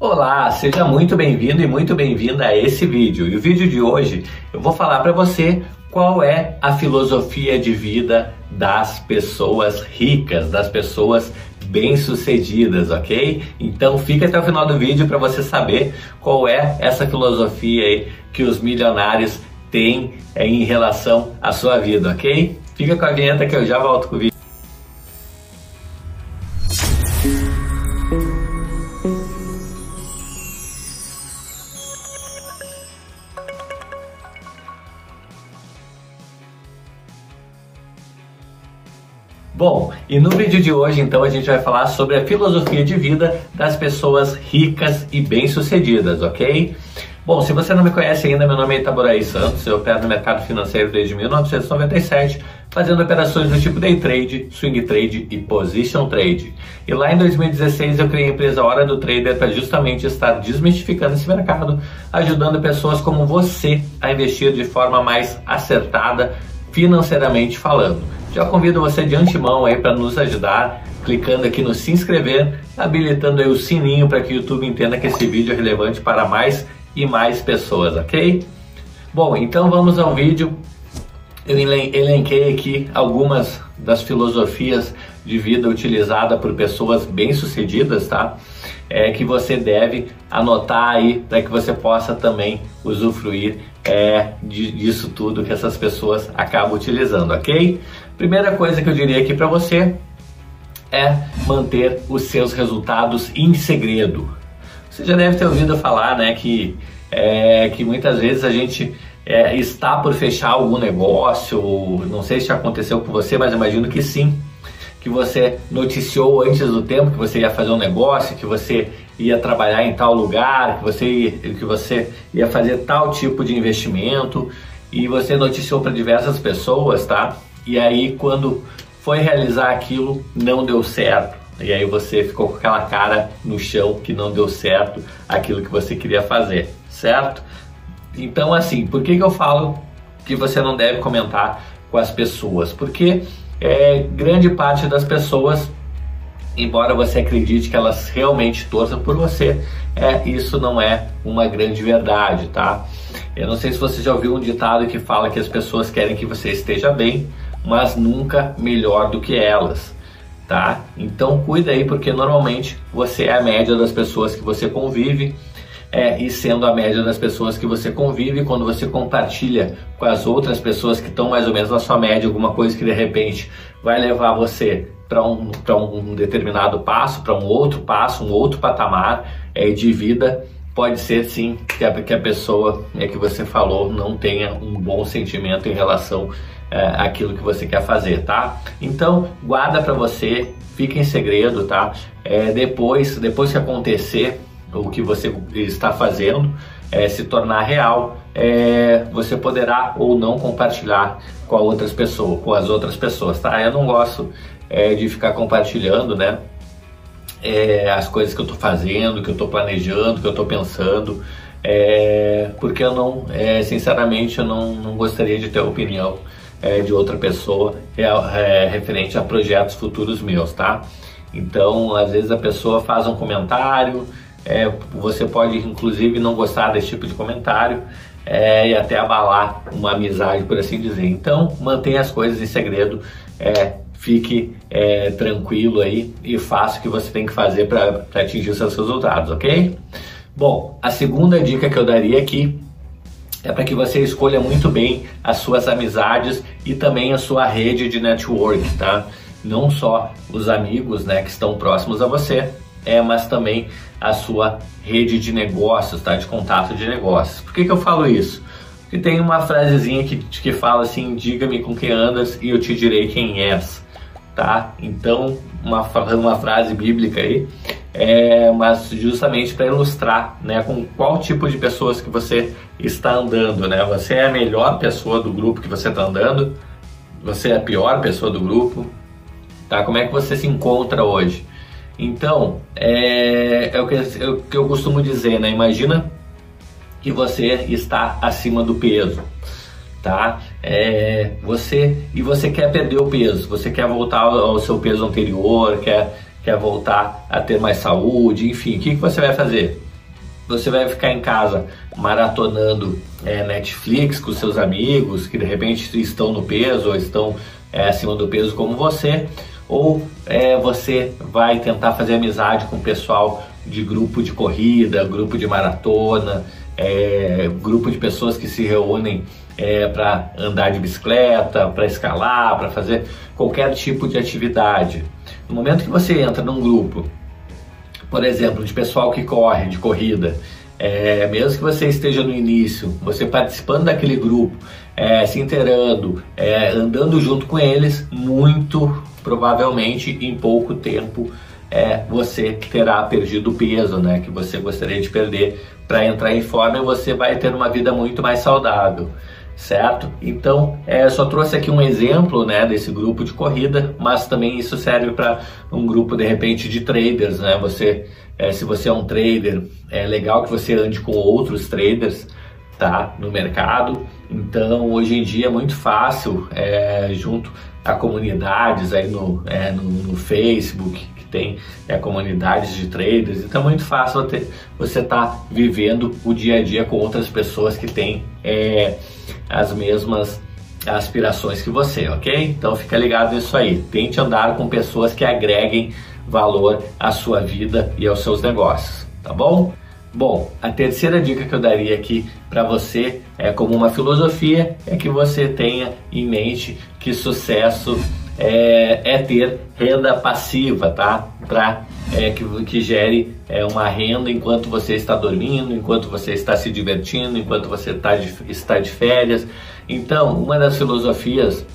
Olá, seja muito bem-vindo e muito bem-vinda a esse vídeo. E o vídeo de hoje eu vou falar para você qual é a filosofia de vida das pessoas ricas, das pessoas bem-sucedidas, ok? Então fica até o final do vídeo para você saber qual é essa filosofia aí que os milionários têm em relação à sua vida, ok? Fica com a vinheta que eu já volto com o vídeo. E no vídeo de hoje então a gente vai falar sobre a filosofia de vida das pessoas ricas e bem-sucedidas, ok? Bom, se você não me conhece ainda, meu nome é Itaboraí Santos, eu opero no mercado financeiro desde 1997, fazendo operações do tipo day trade, swing trade e position trade. E lá em 2016 eu criei a empresa Hora do Trader para justamente estar desmistificando esse mercado, ajudando pessoas como você a investir de forma mais acertada financeiramente falando. Já convido você de antemão aí para nos ajudar, clicando aqui no se inscrever, habilitando aí o sininho para que o YouTube entenda que esse vídeo é relevante para mais e mais pessoas, ok? Bom, então vamos ao vídeo. Eu elenquei aqui algumas das filosofias de vida utilizada por pessoas bem-sucedidas, tá? É que você deve anotar aí para que você possa também usufruir é, disso tudo que essas pessoas acabam utilizando, ok? Primeira coisa que eu diria aqui para você é manter os seus resultados em segredo. Você já deve ter ouvido falar, né, que, é, que muitas vezes a gente é, está por fechar algum negócio, não sei se aconteceu com você, mas imagino que sim, que você noticiou antes do tempo que você ia fazer um negócio, que você ia trabalhar em tal lugar, que você que você ia fazer tal tipo de investimento e você noticiou para diversas pessoas, tá? E aí quando foi realizar aquilo, não deu certo. E aí você ficou com aquela cara no chão que não deu certo aquilo que você queria fazer, certo? Então assim, por que, que eu falo que você não deve comentar com as pessoas? Porque é, grande parte das pessoas embora você acredite que elas realmente torçam por você, é, isso não é uma grande verdade, tá? Eu não sei se você já ouviu um ditado que fala que as pessoas querem que você esteja bem, mas nunca melhor do que elas, tá? Então cuida aí porque normalmente você é a média das pessoas que você convive é, e sendo a média das pessoas que você convive, quando você compartilha com as outras pessoas que estão mais ou menos na sua média, alguma coisa que de repente vai levar você para um, um determinado passo, para um outro passo, um outro patamar é, de vida, pode ser sim que a, que a pessoa é, que você falou não tenha um bom sentimento em relação é, aquilo que você quer fazer, tá? Então guarda para você, fica em segredo, tá? É, depois, depois que acontecer o que você está fazendo é, se tornar real, é, você poderá ou não compartilhar com outras pessoas, com as outras pessoas, tá? Eu não gosto é, de ficar compartilhando, né? É, as coisas que eu estou fazendo, que eu estou planejando, que eu estou pensando, é, porque eu não, é, sinceramente, eu não, não gostaria de ter opinião é, de outra pessoa é, é, referente a projetos futuros meus, tá? Então, às vezes a pessoa faz um comentário, é, você pode inclusive não gostar desse tipo de comentário é, e até abalar uma amizade, por assim dizer. Então, mantenha as coisas em segredo, é, fique tranquilo aí e faça o que você tem que fazer para atingir seus resultados, ok? Bom, a segunda dica que eu daria aqui é para que você escolha muito bem as suas amizades e também a sua rede de network, tá? Não só os amigos, né, que estão próximos a você, é, mas também a sua rede de negócios, tá? De contato de negócios. Por que, que eu falo isso? Porque tem uma frasezinha que, que fala assim: diga-me com quem andas e eu te direi quem és, tá? Então, uma, uma frase bíblica aí é, mas justamente para ilustrar né, com qual tipo de pessoas que você está andando. Né? Você é a melhor pessoa do grupo que você está andando, você é a pior pessoa do grupo, tá? Como é que você se encontra hoje? Então, é, é, o, que, é o que eu costumo dizer, né? Imagina que você está acima do peso, tá? É, você e você quer perder o peso, você quer voltar ao seu peso anterior, quer quer voltar a ter mais saúde, enfim, o que, que você vai fazer? você vai ficar em casa maratonando é, Netflix com seus amigos que de repente estão no peso ou estão é, acima do peso como você, ou é, você vai tentar fazer amizade com o pessoal de grupo de corrida, grupo de maratona, é, grupo de pessoas que se reúnem é, para andar de bicicleta, para escalar, para fazer qualquer tipo de atividade. No momento que você entra num grupo por exemplo, de pessoal que corre, de corrida, é, mesmo que você esteja no início, você participando daquele grupo, é, se inteirando, é, andando junto com eles, muito provavelmente em pouco tempo é, você terá perdido o peso né, que você gostaria de perder. Para entrar em forma e você vai ter uma vida muito mais saudável certo? Então, é, só trouxe aqui um exemplo né, desse grupo de corrida, mas também isso serve para um grupo de repente de traders, né? Você, é, se você é um trader, é legal que você ande com outros traders, tá? No mercado. Então, hoje em dia é muito fácil, é, junto a comunidades aí no, é, no, no Facebook, tem é, comunidades de traders, então é muito fácil você estar tá vivendo o dia a dia com outras pessoas que têm é, as mesmas aspirações que você, ok? Então fica ligado nisso aí. Tente andar com pessoas que agreguem valor à sua vida e aos seus negócios, tá bom? Bom, a terceira dica que eu daria aqui para você é como uma filosofia é que você tenha em mente que sucesso é, é ter renda passiva, tá? Para é, que, que gere é, uma renda enquanto você está dormindo, enquanto você está se divertindo, enquanto você tá de, está de férias. Então, uma das filosofias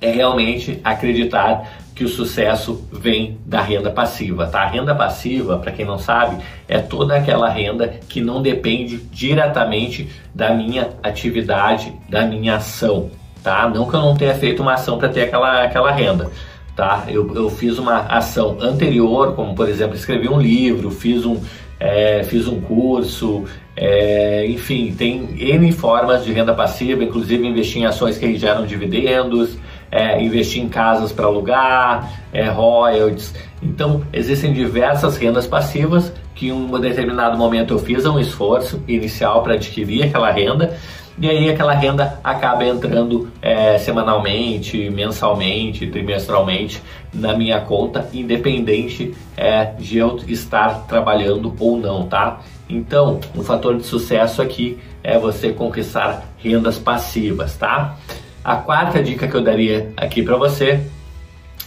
é realmente acreditar que o sucesso vem da renda passiva, tá? A renda passiva, para quem não sabe, é toda aquela renda que não depende diretamente da minha atividade, da minha ação, tá? Não que eu não tenha feito uma ação para ter aquela, aquela renda, tá? Eu, eu fiz uma ação anterior, como por exemplo, escrevi um livro, fiz um, é, fiz um curso, é, enfim, tem N formas de renda passiva, inclusive investir em ações que geram dividendos, é, investir em casas para alugar, é, royalties. Então, existem diversas rendas passivas que em um determinado momento eu fiz um esforço inicial para adquirir aquela renda e aí aquela renda acaba entrando é, semanalmente, mensalmente, trimestralmente na minha conta, independente é, de eu estar trabalhando ou não, tá? Então, um fator de sucesso aqui é você conquistar rendas passivas, tá? A quarta dica que eu daria aqui para você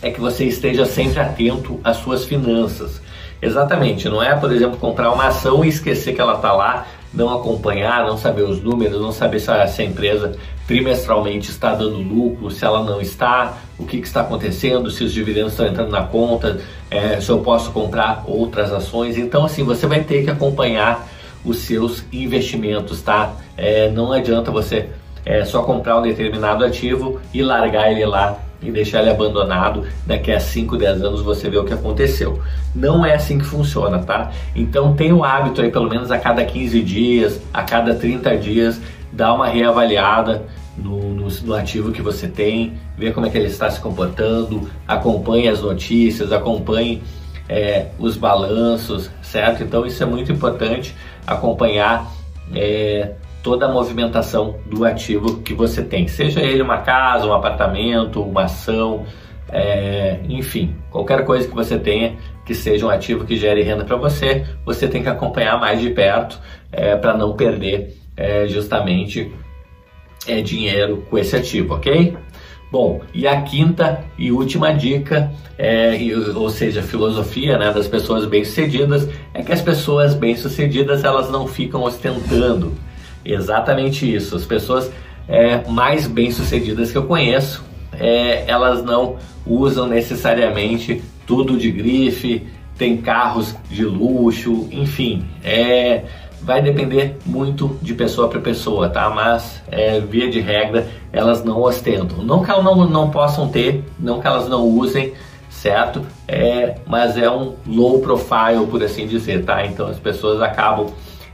é que você esteja sempre atento às suas finanças. Exatamente, não é, por exemplo, comprar uma ação e esquecer que ela está lá não acompanhar, não saber os números, não saber se a, se a empresa trimestralmente está dando lucro, se ela não está, o que, que está acontecendo, se os dividendos estão entrando na conta, é, se eu posso comprar outras ações. Então, assim, você vai ter que acompanhar os seus investimentos, tá? É, não adianta você é, só comprar um determinado ativo e largar ele lá e deixar ele abandonado, daqui a 5, 10 anos você vê o que aconteceu. Não é assim que funciona, tá? Então tem o hábito aí, pelo menos a cada 15 dias, a cada 30 dias, dar uma reavaliada no, no, no, ativo que você tem, ver como é que ele está se comportando, acompanhe as notícias, acompanhe é, os balanços, certo? Então isso é muito importante acompanhar é, toda a movimentação do ativo que você tem, seja ele uma casa, um apartamento, uma ação, é, enfim, qualquer coisa que você tenha que seja um ativo que gere renda para você, você tem que acompanhar mais de perto é, para não perder é, justamente é, dinheiro com esse ativo, ok? Bom, e a quinta e última dica, é, ou seja, filosofia né, das pessoas bem-sucedidas, é que as pessoas bem-sucedidas elas não ficam ostentando, Exatamente isso. As pessoas é, mais bem-sucedidas que eu conheço, é, elas não usam necessariamente tudo de grife, tem carros de luxo, enfim, é, vai depender muito de pessoa para pessoa, tá? Mas, é, via de regra, elas não ostentam. Não que elas não, não possam ter, não que elas não usem, certo? É, mas é um low profile, por assim dizer, tá? Então as pessoas acabam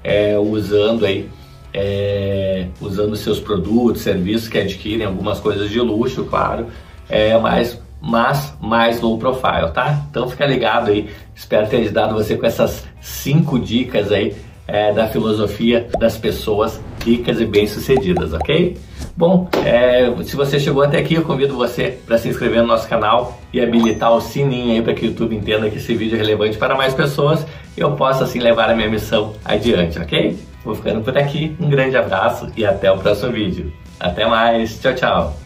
é, usando aí é, usando seus produtos, serviços que adquirem, algumas coisas de luxo, claro, é, mas, mas mais low profile, tá? Então fica ligado aí, espero ter ajudado você com essas cinco dicas aí é, da filosofia das pessoas ricas e bem-sucedidas, ok? Bom, é, se você chegou até aqui, eu convido você para se inscrever no nosso canal e habilitar o sininho aí para que o YouTube entenda que esse vídeo é relevante para mais pessoas e eu possa assim levar a minha missão adiante, ok? Vou ficando por aqui, um grande abraço e até o próximo vídeo. Até mais, tchau, tchau!